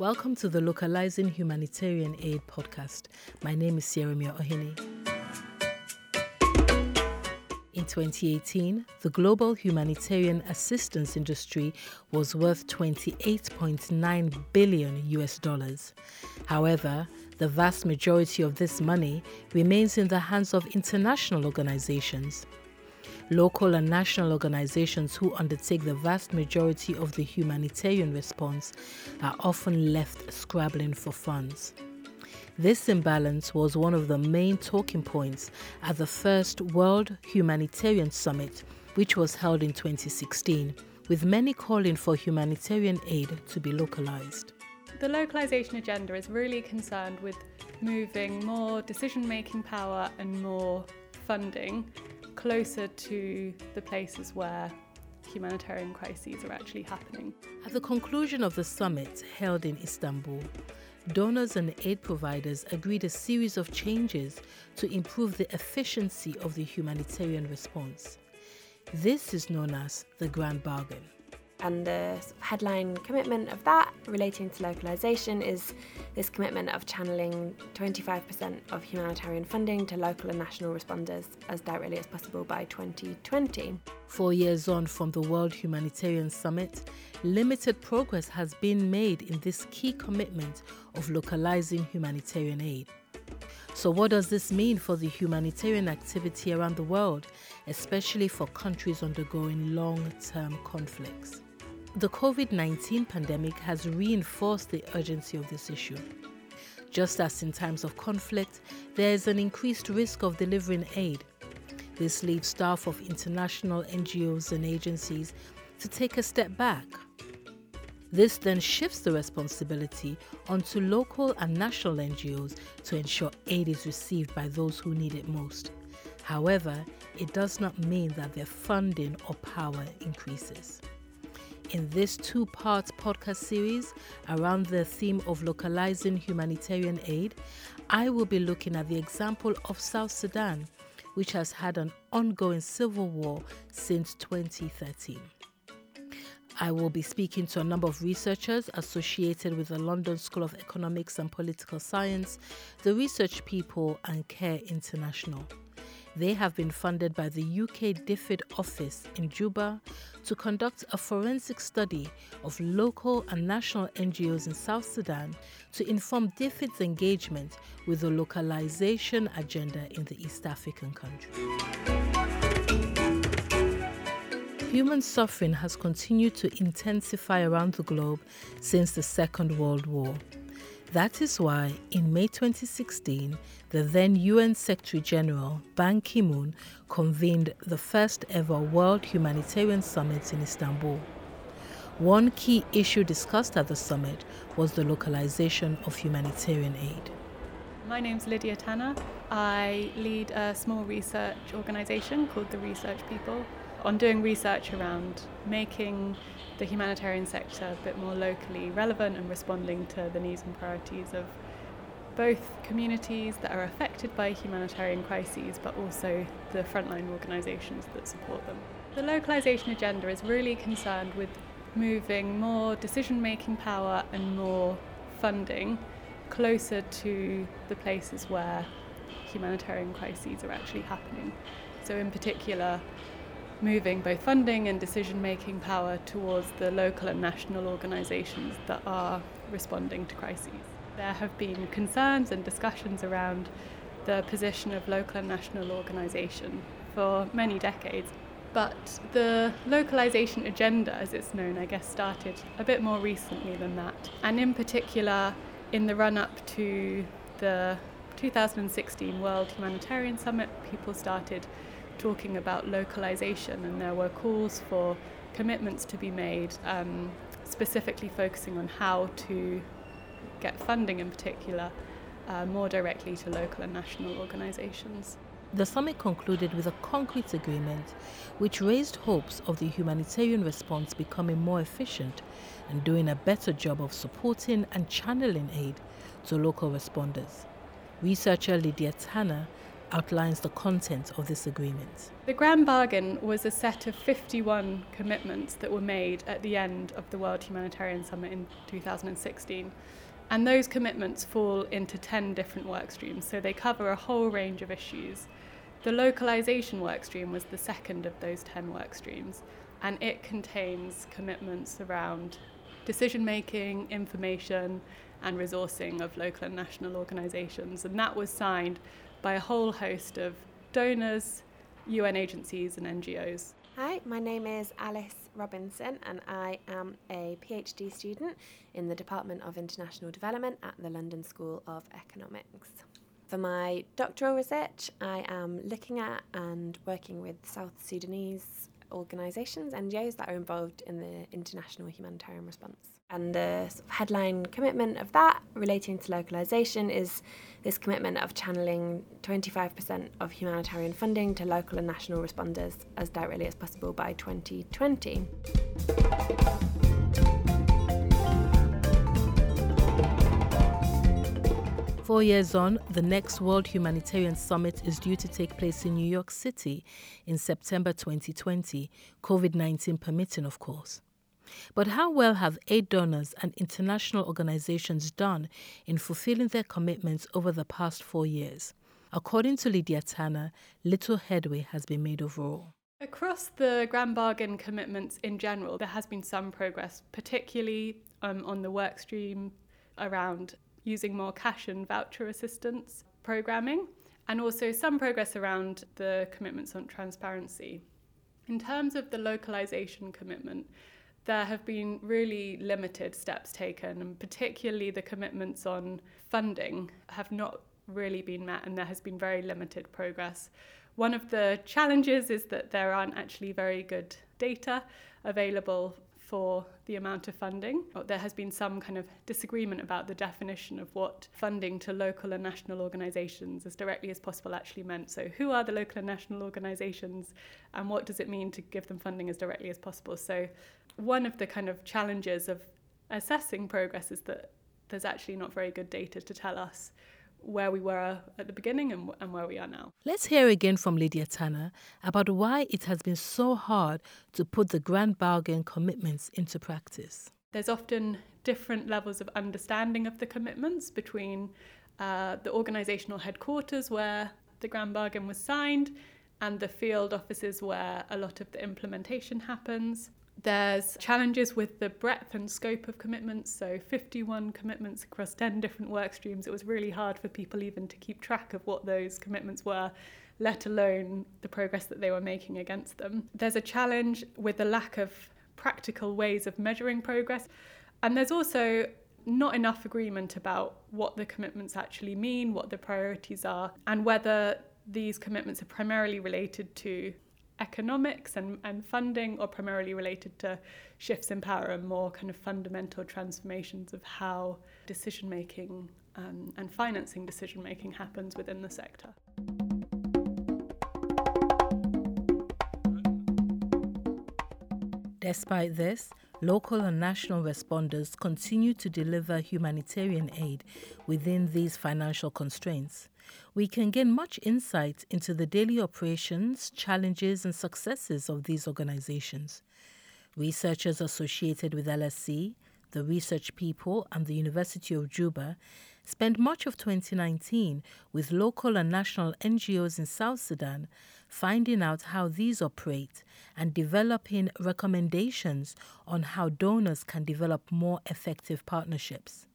Welcome to the Localizing Humanitarian Aid podcast. My name is Sierra Ohene. In 2018, the global humanitarian assistance industry was worth 28.9 billion US dollars. However, the vast majority of this money remains in the hands of international organizations. Local and national organizations who undertake the vast majority of the humanitarian response are often left scrabbling for funds. This imbalance was one of the main talking points at the first World Humanitarian Summit, which was held in 2016, with many calling for humanitarian aid to be localized. The localization agenda is really concerned with moving more decision making power and more funding closer to the places where humanitarian crises are actually happening. At the conclusion of the summit held in Istanbul, donors and aid providers agreed a series of changes to improve the efficiency of the humanitarian response. This is known as the Grand Bargain. And the headline commitment of that relating to localization is this commitment of channeling 25% of humanitarian funding to local and national responders as directly as possible by 2020. Four years on from the World Humanitarian Summit, limited progress has been made in this key commitment of localising humanitarian aid. So, what does this mean for the humanitarian activity around the world, especially for countries undergoing long term conflicts? The COVID 19 pandemic has reinforced the urgency of this issue. Just as in times of conflict, there is an increased risk of delivering aid. This leaves staff of international NGOs and agencies to take a step back. This then shifts the responsibility onto local and national NGOs to ensure aid is received by those who need it most. However, it does not mean that their funding or power increases. In this two part podcast series around the theme of localizing humanitarian aid, I will be looking at the example of South Sudan, which has had an ongoing civil war since 2013. I will be speaking to a number of researchers associated with the London School of Economics and Political Science, the Research People, and CARE International. They have been funded by the UK DFID office in Juba to conduct a forensic study of local and national NGOs in South Sudan to inform DFID's engagement with the localization agenda in the East African country. Human suffering has continued to intensify around the globe since the Second World War. That is why, in May 2016, the then UN Secretary General Ban Ki moon convened the first ever World Humanitarian Summit in Istanbul. One key issue discussed at the summit was the localization of humanitarian aid. My name's Lydia Tanner. I lead a small research organisation called the Research People on doing research around making the humanitarian sector a bit more locally relevant and responding to the needs and priorities of both communities that are affected by humanitarian crises but also the frontline organisations that support them. The localisation agenda is really concerned with moving more decision making power and more funding closer to the places where humanitarian crises are actually happening. So, in particular, moving both funding and decision making power towards the local and national organisations that are responding to crises. There have been concerns and discussions around the position of local and national organisation for many decades. But the localisation agenda, as it's known, I guess, started a bit more recently than that. And in particular, in the run up to the 2016 World Humanitarian Summit, people started talking about localization, and there were calls for commitments to be made, um, specifically focusing on how to get funding in particular uh, more directly to local and national organizations. The summit concluded with a concrete agreement which raised hopes of the humanitarian response becoming more efficient and doing a better job of supporting and channeling aid to local responders. Researcher Lydia Tanner outlines the content of this agreement. The Grand Bargain was a set of 51 commitments that were made at the end of the World Humanitarian Summit in 2016. And those commitments fall into 10 different work streams, so they cover a whole range of issues. The localization work stream was the second of those 10 work streams, and it contains commitments around decision making, information, and resourcing of local and national organisations. And that was signed by a whole host of donors, UN agencies, and NGOs. Hi, my name is Alice Robinson, and I am a PhD student in the Department of International Development at the London School of Economics. For my doctoral research, I am looking at and working with South Sudanese organisations, NGOs that are involved in the international humanitarian response. And the sort of headline commitment of that relating to localization is this commitment of channeling 25% of humanitarian funding to local and national responders as directly as possible by 2020. Four years on, the next World Humanitarian Summit is due to take place in New York City in September 2020, COVID 19 permitting, of course. But how well have aid donors and international organizations done in fulfilling their commitments over the past four years? According to Lydia Tanner, little headway has been made overall. Across the Grand Bargain commitments in general, there has been some progress, particularly um, on the work stream around using more cash and voucher assistance programming, and also some progress around the commitments on transparency. In terms of the localization commitment, there have been really limited steps taken, and particularly the commitments on funding have not really been met, and there has been very limited progress. One of the challenges is that there aren't actually very good data available for the amount of funding. There has been some kind of disagreement about the definition of what funding to local and national organisations as directly as possible actually meant. So, who are the local and national organisations, and what does it mean to give them funding as directly as possible? So, one of the kind of challenges of assessing progress is that there's actually not very good data to tell us where we were at the beginning and, and where we are now. Let's hear again from Lydia Tanner about why it has been so hard to put the Grand Bargain commitments into practice. There's often different levels of understanding of the commitments between uh, the organisational headquarters where the Grand Bargain was signed and the field offices where a lot of the implementation happens. There's challenges with the breadth and scope of commitments, so 51 commitments across 10 different work streams. It was really hard for people even to keep track of what those commitments were, let alone the progress that they were making against them. There's a challenge with the lack of practical ways of measuring progress. And there's also not enough agreement about what the commitments actually mean, what the priorities are, and whether these commitments are primarily related to economics and, and funding or primarily related to shifts in power and more kind of fundamental transformations of how decision making um, and financing decision making happens within the sector. Despite this, local and national responders continue to deliver humanitarian aid within these financial constraints we can gain much insight into the daily operations, challenges, and successes of these organizations. Researchers associated with LSE, the research people, and the University of Juba spent much of 2019 with local and national NGOs in South Sudan, finding out how these operate and developing recommendations on how donors can develop more effective partnerships.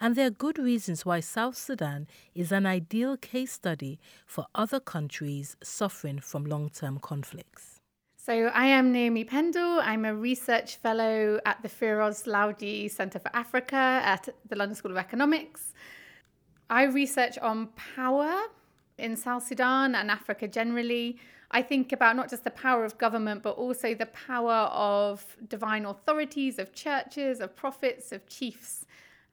And there are good reasons why South Sudan is an ideal case study for other countries suffering from long term conflicts. So, I am Naomi Pendle. I'm a research fellow at the Firoz Lalji Centre for Africa at the London School of Economics. I research on power in South Sudan and Africa generally. I think about not just the power of government, but also the power of divine authorities, of churches, of prophets, of chiefs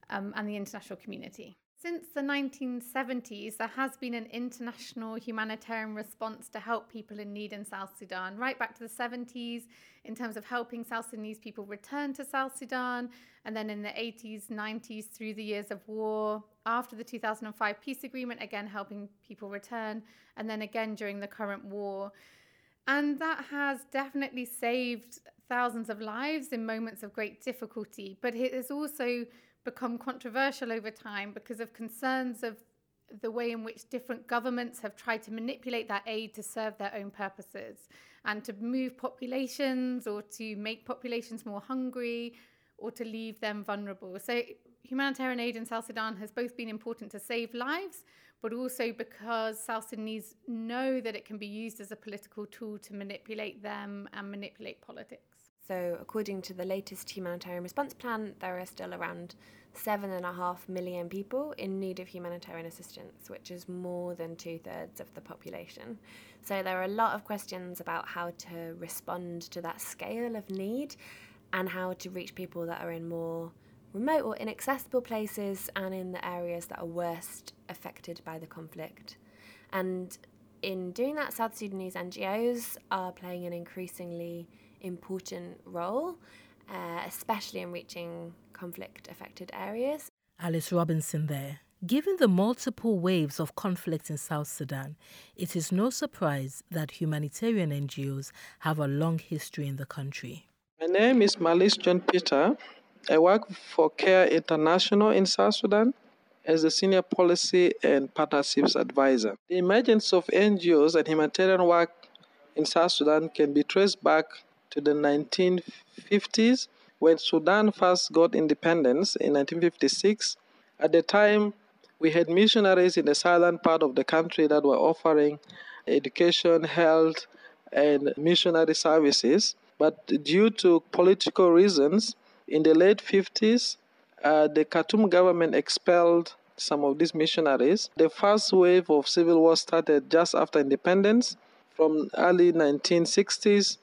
um, and the international community. Since the 1970s, there has been an international humanitarian response to help people in need in South Sudan, right back to the 70s, in terms of helping South Sudanese people return to South Sudan, and then in the 80s, 90s, through the years of war, after the 2005 peace agreement, again helping people return, and then again during the current war. And that has definitely saved thousands of lives in moments of great difficulty, but it has also become controversial over time because of concerns of the way in which different governments have tried to manipulate that aid to serve their own purposes and to move populations or to make populations more hungry or to leave them vulnerable. So, humanitarian aid in South Sudan has both been important to save lives, but also because South Sudanese know that it can be used as a political tool to manipulate them and manipulate politics. So, according to the latest humanitarian response plan, there are still around seven and a half million people in need of humanitarian assistance, which is more than two thirds of the population. So, there are a lot of questions about how to respond to that scale of need and how to reach people that are in more remote or inaccessible places and in the areas that are worst affected by the conflict. And in doing that, South Sudanese NGOs are playing an increasingly important role, uh, especially in reaching conflict affected areas. Alice Robinson there. Given the multiple waves of conflict in South Sudan, it is no surprise that humanitarian NGOs have a long history in the country. My name is Malish John Peter. I work for CARE International in South Sudan as a senior policy and partnerships advisor. The emergence of NGOs and humanitarian work in South Sudan can be traced back to the 1950s when Sudan first got independence in 1956. At the time, we had missionaries in the southern part of the country that were offering education, health, and missionary services. But due to political reasons, in the late 50s, uh, the Khartoum government expelled some of these missionaries. The first wave of civil war started just after independence from early 1960s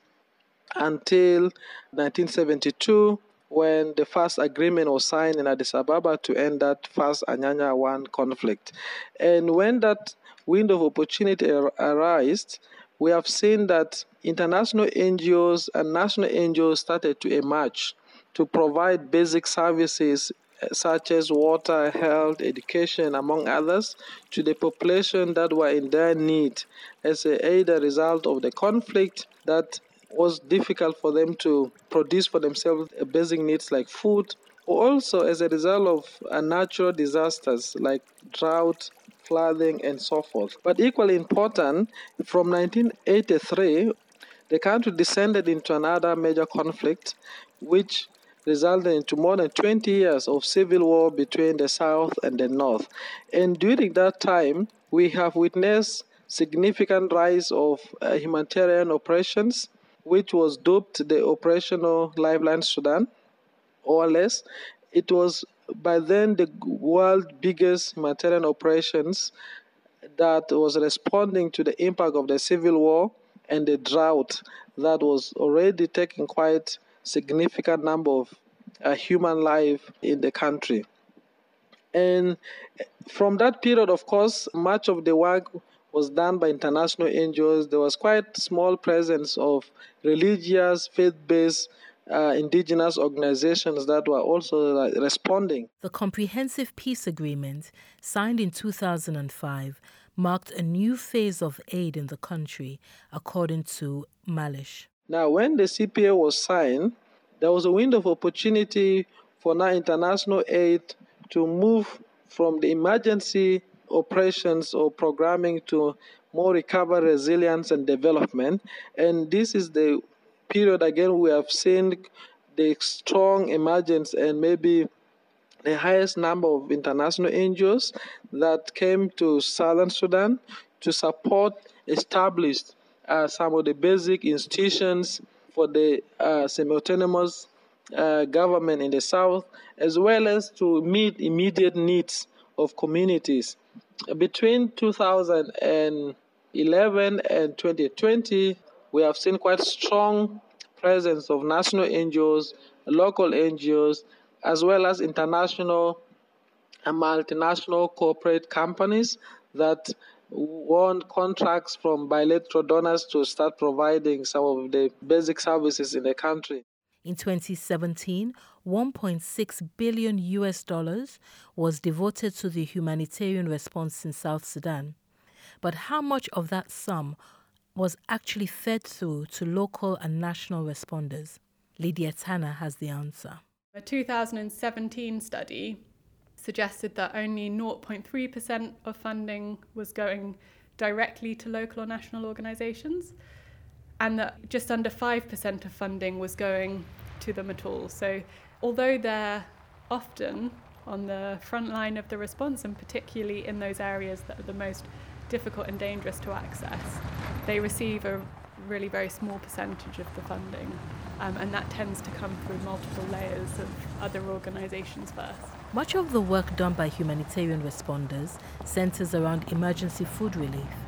until 1972 when the first agreement was signed in Addis Ababa to end that first Anyanya 1 conflict. And when that window of opportunity arose, we have seen that international NGOs and national NGOs started to emerge to provide basic services eh, such as water, health, education, among others, to the population that were in dire need as a, a result of the conflict that was difficult for them to produce for themselves basic needs like food, also as a result of natural disasters like drought, flooding, and so forth. But equally important, from 1983, the country descended into another major conflict, which resulted into more than 20 years of civil war between the south and the north. And during that time, we have witnessed significant rise of uh, humanitarian operations which was dubbed the Operational Lifeline Sudan, or less. It was by then the world's biggest humanitarian operations that was responding to the impact of the civil war and the drought that was already taking quite significant number of uh, human life in the country. And from that period, of course, much of the work was done by international NGOs. There was quite small presence of religious, faith-based uh, indigenous organizations that were also uh, responding. The Comprehensive Peace Agreement, signed in 2005, marked a new phase of aid in the country, according to Malish. Now, when the CPA was signed, there was a window of opportunity for now international aid to move from the emergency operations or programming to more recovery, resilience, and development. And this is the period again we have seen the strong emergence and maybe the highest number of international NGOs that came to southern Sudan to support established uh, some of the basic institutions for the uh, semi-autonomous uh, government in the south, as well as to meet immediate needs of communities between 2011 and 2020, we have seen quite strong presence of national NGOs, local NGOs, as well as international and multinational corporate companies that won contracts from bilateral donors to start providing some of the basic services in the country. In 2017, 1.6 billion US dollars was devoted to the humanitarian response in South Sudan. But how much of that sum was actually fed through to local and national responders? Lydia Tanner has the answer. A 2017 study suggested that only 0.3% of funding was going directly to local or national organisations, and that just under 5% of funding was going to them at all. So, although they're often on the front line of the response, and particularly in those areas that are the most difficult and dangerous to access, they receive a really very small percentage of the funding. Um, and that tends to come through multiple layers of other organisations first. Much of the work done by humanitarian responders centres around emergency food relief.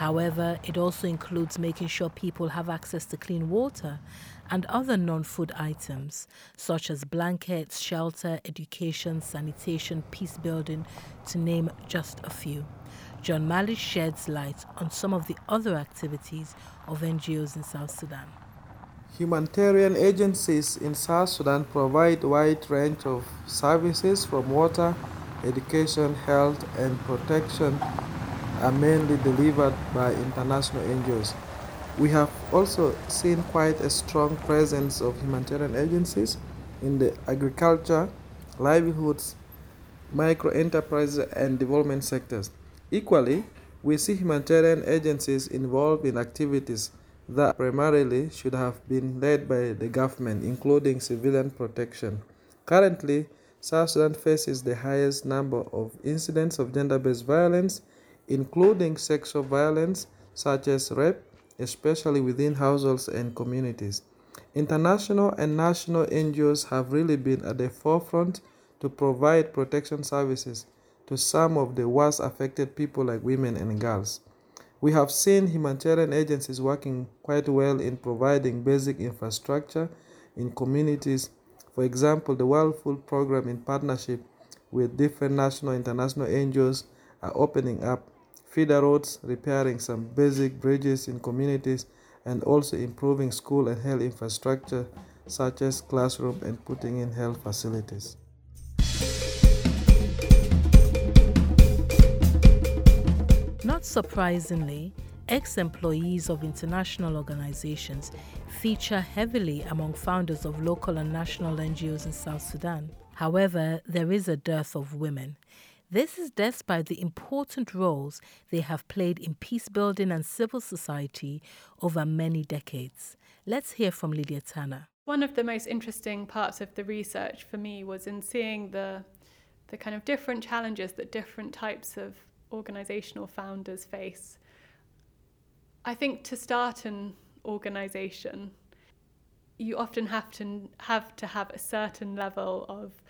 However, it also includes making sure people have access to clean water and other non food items, such as blankets, shelter, education, sanitation, peace building, to name just a few. John Malish sheds light on some of the other activities of NGOs in South Sudan. Humanitarian agencies in South Sudan provide a wide range of services from water, education, health, and protection are mainly delivered by international NGOs. We have also seen quite a strong presence of humanitarian agencies in the agriculture, livelihoods, micro enterprises, and development sectors. Equally, we see humanitarian agencies involved in activities that primarily should have been led by the government, including civilian protection. Currently, South Sudan faces the highest number of incidents of gender based violence, including sexual violence such as rape, especially within households and communities. International and national NGOs have really been at the forefront to provide protection services to some of the worst affected people like women and girls. We have seen humanitarian agencies working quite well in providing basic infrastructure in communities. For example, the World Food Program, in partnership with different national and international NGOs, are opening up feeder roads, repairing some basic bridges in communities, and also improving school and health infrastructure such as classroom and putting in health facilities. Not surprisingly, ex employees of international organizations feature heavily among founders of local and national NGOs in South Sudan. However, there is a dearth of women. This is despite the important roles they have played in peace building and civil society over many decades. Let's hear from Lydia Tanner. One of the most interesting parts of the research for me was in seeing the the kind of different challenges that different types of organizational founders face. I think to start an organization, you often have to have to have a certain level of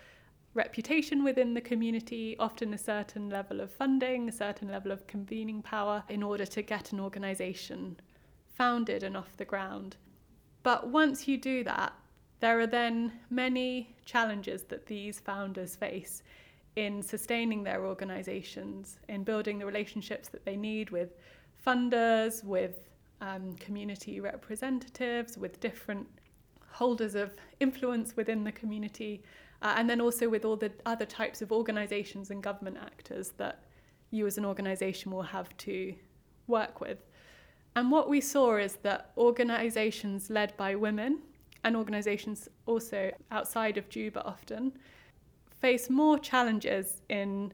reputation within the community, often a certain level of funding, a certain level of convening power in order to get an organization founded and off the ground. But once you do that, there are then many challenges that these founders face in sustaining their organizations, in building the relationships that they need with funders, with um, community representatives, with different holders of influence within the community, uh, and then also with all the other types of organizations and government actors that you as an organization will have to work with. And what we saw is that organizations led by women and organizations also outside of Juba often face more challenges in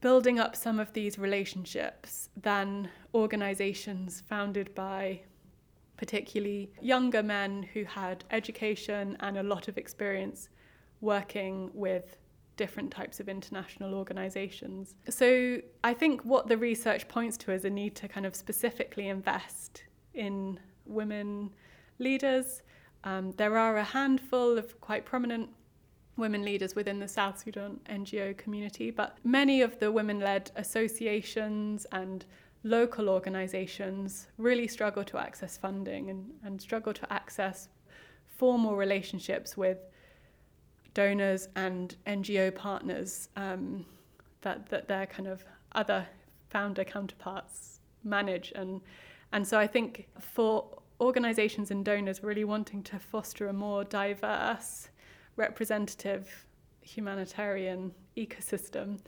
building up some of these relationships than organizations founded by particularly younger men who had education and a lot of experience working with different types of international organizations. So I think what the research points to is a need to kind of specifically invest in women leaders. Um, there are a handful of quite prominent women leaders within the South Sudan NGO community, but many of the women led associations and local organizations really struggle to access funding and, and struggle to access formal relationships with donors and NGO partners um, that, that their kind of other founder counterparts manage. And, and so I think for organizations and donors really wanting to foster a more diverse, representative humanitarian ecosystem,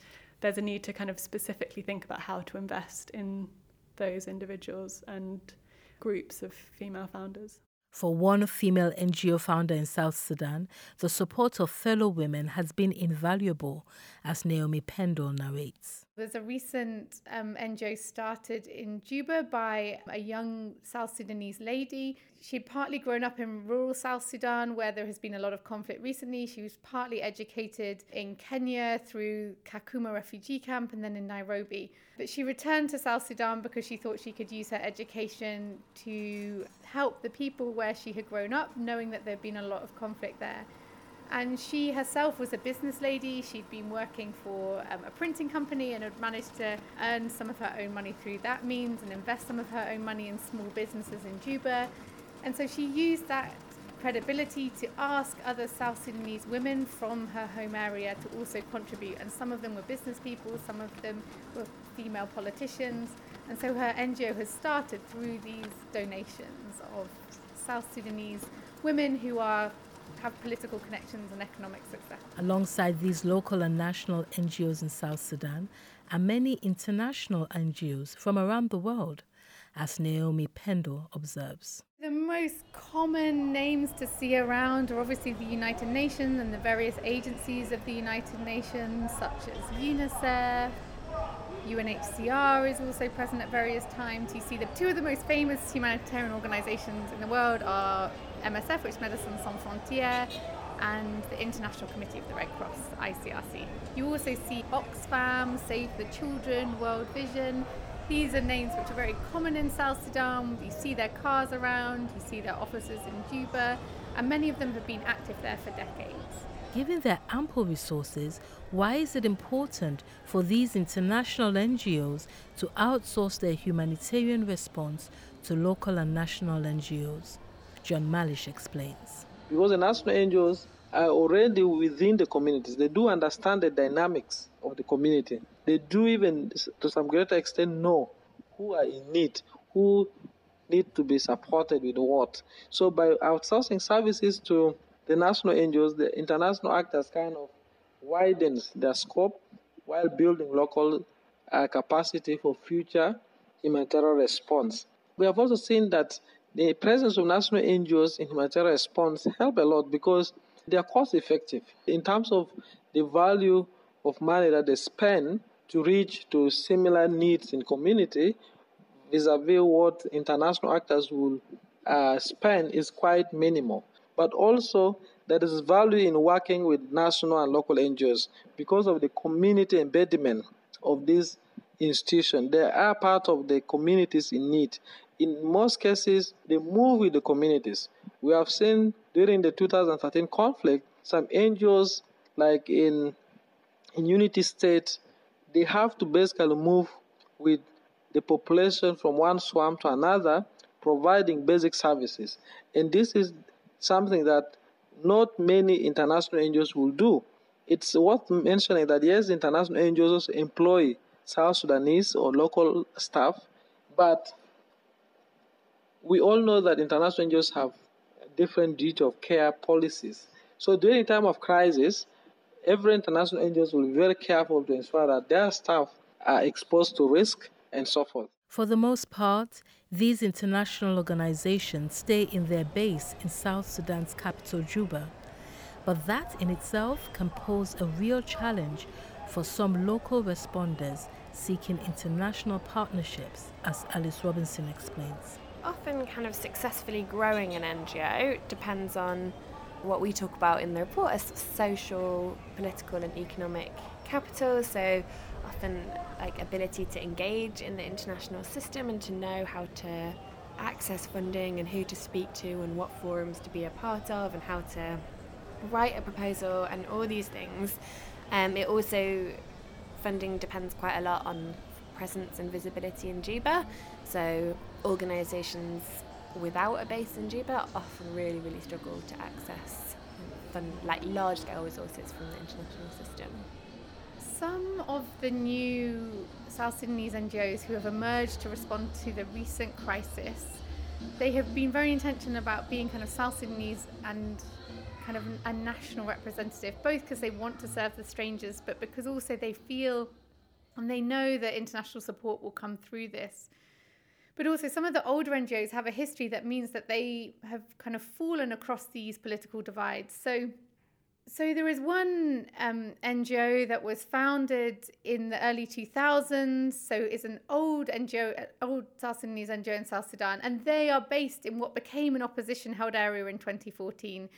there's a need to kind of specifically think about how to invest in those individuals and groups of female founders. For one female NGO founder in South Sudan, the support of fellow women has been invaluable, as Naomi Pendle narrates. There's a recent um, NGO started in Juba by a young South Sudanese lady. She'd partly grown up in rural South Sudan, where there has been a lot of conflict recently. She was partly educated in Kenya through Kakuma refugee camp and then in Nairobi. But she returned to South Sudan because she thought she could use her education to help the people where she had grown up, knowing that there'd been a lot of conflict there. And she herself was a business lady. She'd been working for um, a printing company and had managed to earn some of her own money through that means and invest some of her own money in small businesses in Juba. And so she used that credibility to ask other South Sudanese women from her home area to also contribute. And some of them were business people, some of them were female politicians. And so her NGO has started through these donations of South Sudanese women who are have political connections and economic success. Alongside these local and national NGOs in South Sudan are many international NGOs from around the world, as Naomi Pendle observes. The most common names to see around are obviously the United Nations and the various agencies of the United Nations, such as UNICEF, UNHCR is also present at various times. You see the two of the most famous humanitarian organizations in the world are MSF, which is Médecins Sans Frontières, and the International Committee of the Red Cross, ICRC. You also see Oxfam, Save the Children, World Vision. These are names which are very common in South Sudan. You see their cars around, you see their offices in Juba, and many of them have been active there for decades. Given their ample resources, why is it important for these international NGOs to outsource their humanitarian response to local and national NGOs? John Malish explains. Because the national NGOs are already within the communities, they do understand the dynamics of the community. They do even, to some greater extent, know who are in need, who need to be supported with what. So by outsourcing services to the national NGOs, the international actors kind of widens their scope while building local uh, capacity for future humanitarian response. We have also seen that the presence of national NGOs in humanitarian response help a lot because they are cost effective in terms of the value of money that they spend to reach to similar needs in community vis-a-vis what international actors will uh, spend is quite minimal. But also there is value in working with national and local NGOs because of the community embedment of these institutions. They are part of the communities in need in most cases, they move with the communities. We have seen during the 2013 conflict, some NGOs, like in, in Unity State, they have to basically move with the population from one swamp to another, providing basic services. And this is something that not many international NGOs will do. It's worth mentioning that yes, international NGOs employ South Sudanese or local staff, but we all know that international NGOs have different duty of care policies. So during time of crisis, every international NGOs will be very careful to ensure that their staff are exposed to risk and so forth. For the most part, these international organizations stay in their base in South Sudan's capital, Juba. But that in itself can pose a real challenge for some local responders seeking international partnerships, as Alice Robinson explains often kind of successfully growing an NGO depends on what we talk about in the report as social, political, and economic capital. So often like ability to engage in the international system and to know how to access funding and who to speak to and what forums to be a part of and how to write a proposal and all these things. Um, it also funding depends quite a lot on presence and visibility in Juba. So organisations without a base in Juba often really, really struggle to access fund, like large scale resources from the international system. Some of the new South Sudanese NGOs who have emerged to respond to the recent crisis, they have been very intentional about being kind of South Sudanese and kind of a national representative, both because they want to serve the strangers, but because also they feel and they know that international support will come through this. But also, some of the older NGOs have a history that means that they have kind of fallen across these political divides. So, so there is one um, NGO that was founded in the early 2000s. So it's an old NGO, old South Sudanese NGO in South Sudan, and they are based in what became an opposition-held area in 2014.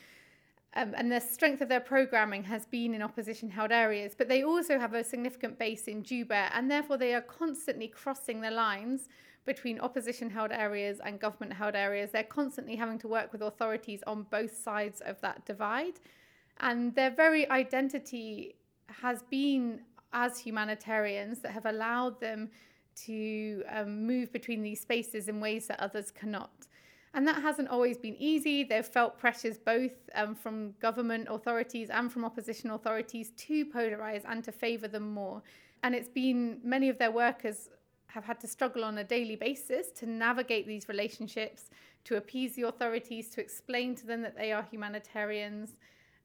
Um, and the strength of their programming has been in opposition held areas, but they also have a significant base in Juba, and therefore they are constantly crossing the lines between opposition held areas and government held areas. They're constantly having to work with authorities on both sides of that divide, and their very identity has been as humanitarians that have allowed them to um, move between these spaces in ways that others cannot. And that hasn't always been easy. They've felt pressures both um, from government authorities and from opposition authorities to polarize and to favor them more. And it's been many of their workers have had to struggle on a daily basis to navigate these relationships, to appease the authorities, to explain to them that they are humanitarians,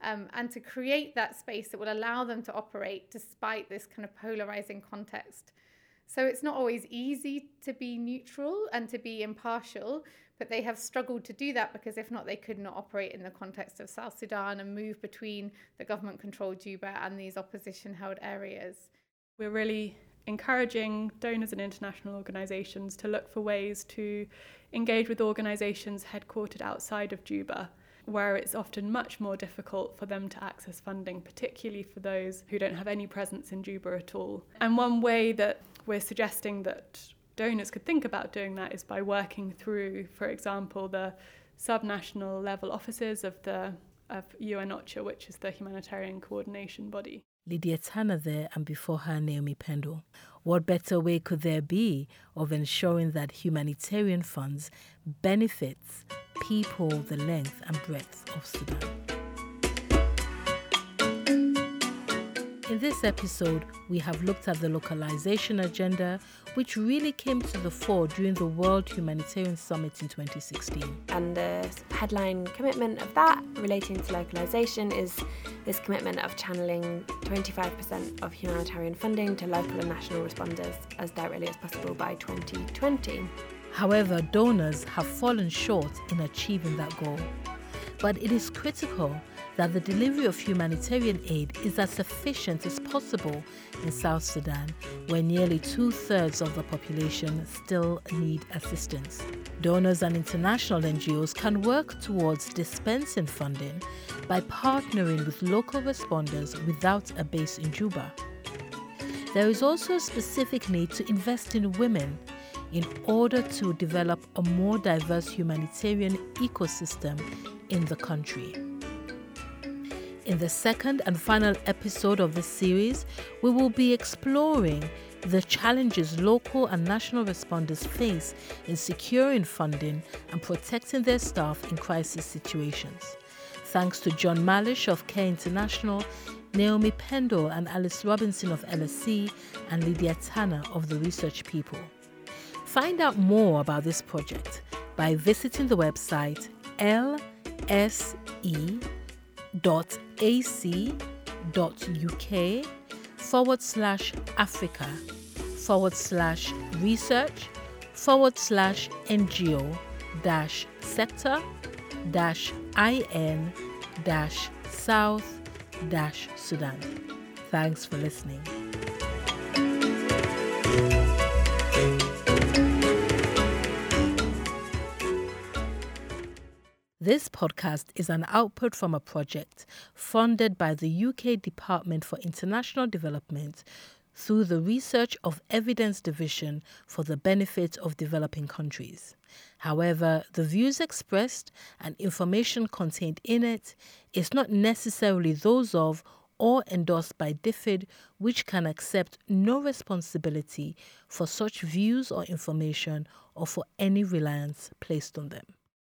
um, and to create that space that will allow them to operate despite this kind of polarizing context. So it's not always easy to be neutral and to be impartial, but they have struggled to do that because if not, they could not operate in the context of South Sudan and move between the government controlled Juba and these opposition held areas. We're really encouraging donors and international organisations to look for ways to engage with organisations headquartered outside of Juba, where it's often much more difficult for them to access funding, particularly for those who don't have any presence in Juba at all. And one way that we're suggesting that donors could think about doing that is by working through, for example, the subnational level offices of the of UN OCHA, which is the humanitarian coordination body. Lydia Tanner there, and before her, Naomi Pendle. What better way could there be of ensuring that humanitarian funds benefits people the length and breadth of Sudan? In this episode, we have looked at the localization agenda, which really came to the fore during the World Humanitarian Summit in 2016. And the headline commitment of that relating to localization is this commitment of channeling 25% of humanitarian funding to local and national responders as directly as possible by 2020. However, donors have fallen short in achieving that goal. But it is critical that the delivery of humanitarian aid is as sufficient as possible in South Sudan, where nearly two thirds of the population still need assistance. Donors and international NGOs can work towards dispensing funding by partnering with local responders without a base in Juba. There is also a specific need to invest in women in order to develop a more diverse humanitarian ecosystem in the country. In the second and final episode of this series, we will be exploring the challenges local and national responders face in securing funding and protecting their staff in crisis situations. Thanks to John Malish of CARE International, Naomi Pendle and Alice Robinson of LSE, and Lydia Tanner of the Research People. Find out more about this project by visiting the website lse www.ac.uk forward slash Africa forward slash research forward slash NGO dash sector dash IN dash South dash Sudan. Thanks for listening. This podcast is an output from a project funded by the UK Department for International Development through the Research of Evidence Division for the benefit of developing countries. However, the views expressed and information contained in it is not necessarily those of or endorsed by DFID, which can accept no responsibility for such views or information or for any reliance placed on them.